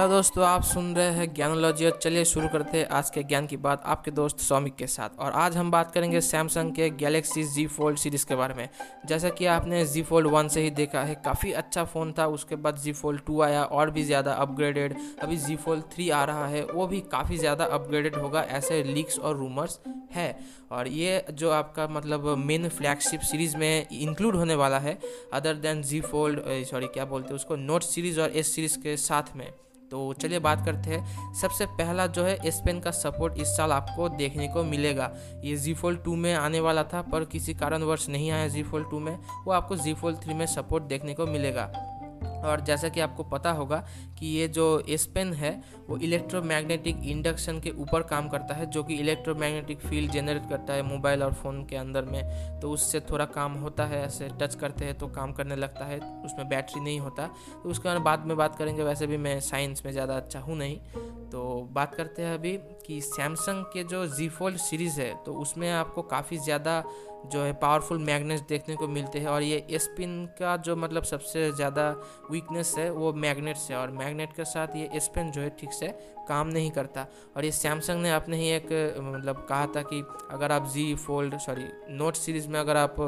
Hello दोस्तों, आप सुन रहे हैं ज्ञानोलॉजी और चलिए शुरू करते हैं आज के ज्ञान की बात आपके दोस्त सौमिक के साथ। और आज हम बात करेंगे सैमसंग के गैलेक्सी जी फोल्ड सीरीज़ के बारे में। जैसा कि आपने जी फोल्ड वन से ही देखा है, काफ़ी अच्छा फ़ोन था, उसके बाद जी फोल्ड टू आया, और भी ज़्यादा अपग्रेडेड अभी जी फोल्ड थ्री आ रहा है, वो भी काफ़ी ज़्यादा अपग्रेडेड होगा, ऐसे लीक्स और रूमर्स है। और ये जो आपका मतलब मेन फ्लैगशिप सीरीज़ में इंक्लूड होने वाला है other than Z fold sorry क्या बोलते हैं उसको नोट सीरीज़ और एस सीरीज़ के साथ में। तो चलिए बात करते हैं। सबसे पहला जो है एस पेन का सपोर्ट इस साल आपको देखने को मिलेगा। ये जी फोल्ड टू में आने वाला था, पर किसी कारणवश नहीं आया जी फोल्ड टू में। वो आपको जी फोल्ड थ्री में सपोर्ट देखने को मिलेगा। और जैसा कि आपको पता होगा कि ये जो एस पेन है, वो इलेक्ट्रोमैग्नेटिक इंडक्शन के ऊपर काम करता है, जो कि इलेक्ट्रोमैग्नेटिक फ़ील्ड जनरेट करता है मोबाइल और फ़ोन के अंदर में। तो उससे थोड़ा काम होता है, ऐसे टच करते हैं तो काम करने लगता है, उसमें बैटरी नहीं होता। तो उसके बाद बाद में बात करेंगे, वैसे भी मैं साइंस में ज़्यादा अच्छा हूँ नहीं। तो बात करते हैं अभी कि सैमसंग के जो जी फोल्ड सीरीज़ है तो उसमें आपको काफ़ी ज़्यादा जो है पावरफुल मैग्नेट्स देखने को मिलते हैं और ये स्पिन का जो मतलब सबसे ज़्यादा वीकनेस है, वो मैग्नेट्स है और मैग्नेट के साथ ये एस स्पिन जो है ठीक से काम नहीं करता। और ये सैमसंग ने अपने ही एक मतलब कहा था कि अगर आप Z fold sorry note series में अगर आप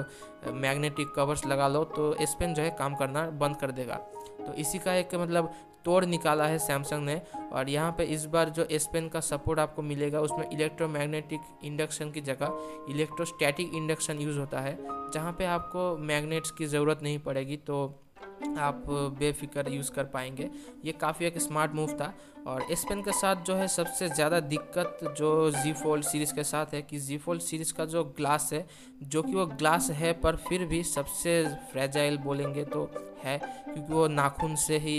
मैग्नेटिक कवर्स लगा लो तो स्पिन जो है काम करना बंद कर देगा। तो इसी का एक मतलब तोड़ निकाला है सैमसंग ने। और यहाँ पे इस बार जो एस पेन का सपोर्ट आपको मिलेगा, उसमें इलेक्ट्रोमैग्नेटिक इंडक्शन की जगह इलेक्ट्रोस्टैटिक इंडक्शन यूज़ होता है, जहाँ पे आपको मैग्नेट्स की ज़रूरत नहीं पड़ेगी तो आप बेफिक्र यूज़ कर पाएँगे। ये काफ़ी एक स्मार्ट मूव था। और एस पेन के साथ जो है सबसे ज़्यादा दिक्कत जो जी फोल्ड सीरीज़ के साथ है कि जी फोल्ड सीरीज़ का जो ग्लास है, जो कि वो ग्लास है पर फिर भी सबसे फ्रेजाइल बोलेंगे तो है, क्योंकि वो नाखून से ही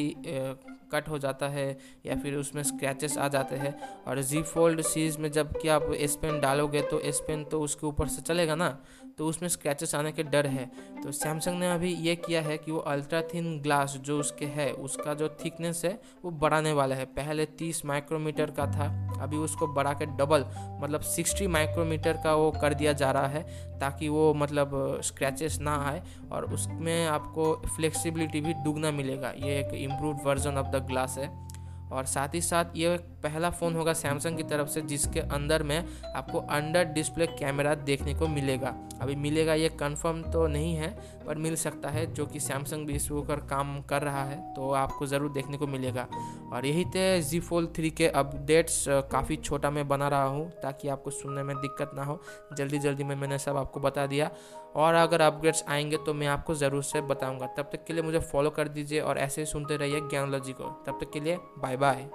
कट हो जाता है या फिर उसमें स्क्रैचेस आ जाते हैं। और जी फोल्ड सीरीज़ में जब कि आप एस पेन डालोगे तो एस पेन तो उसके ऊपर से चलेगा ना? तो उसमें स्क्रैचेस आने के डर है। तो सैमसंग ने अभी ये किया है कि वो अल्ट्रा थिन ग्लास जो उसके है, उसका जो थिकनेस है, वो बढ़ाने वाला है। पहले 30 माइक्रोमीटर का था। अभी उसको बढ़ा के डबल मतलब 60 माइक्रोमीटर का वो कर दिया जा रहा है, ताकि वो मतलब स्क्रैचेस ना आए और उसमें आपको फ्लेक्सिबिलिटी भी दुगना मिलेगा। ये एक improve version of the glass है। और साथ ही साथ ये पहला फ़ोन होगा सैमसंग की तरफ़ से, जिसके अंदर में आपको अंडर डिस्प्ले कैमरा देखने को मिलेगा। अभी मिलेगा ये कंफर्म तो नहीं है, पर मिल सकता है, जो कि सैमसंग भी इस ऊपर काम कर रहा है तो आपको ज़रूर देखने को मिलेगा। और यही थे जी फोल थ्री के अपडेट्स काफ़ी छोटा मैं बना रहा हूँ, ताकि आपको सुनने में दिक्कत ना हो। जल्दी जल्दी में मैंने सब आपको बता दिया। और अगर अपडेट्स आएँगे तो मैं आपको ज़रूर से बताऊँगा। तब तक के लिए मुझे फॉलो कर दीजिए, और ऐसे ही सुनते रहिए ज्ञानोलॉजी को। तब तक के लिए बाय बाय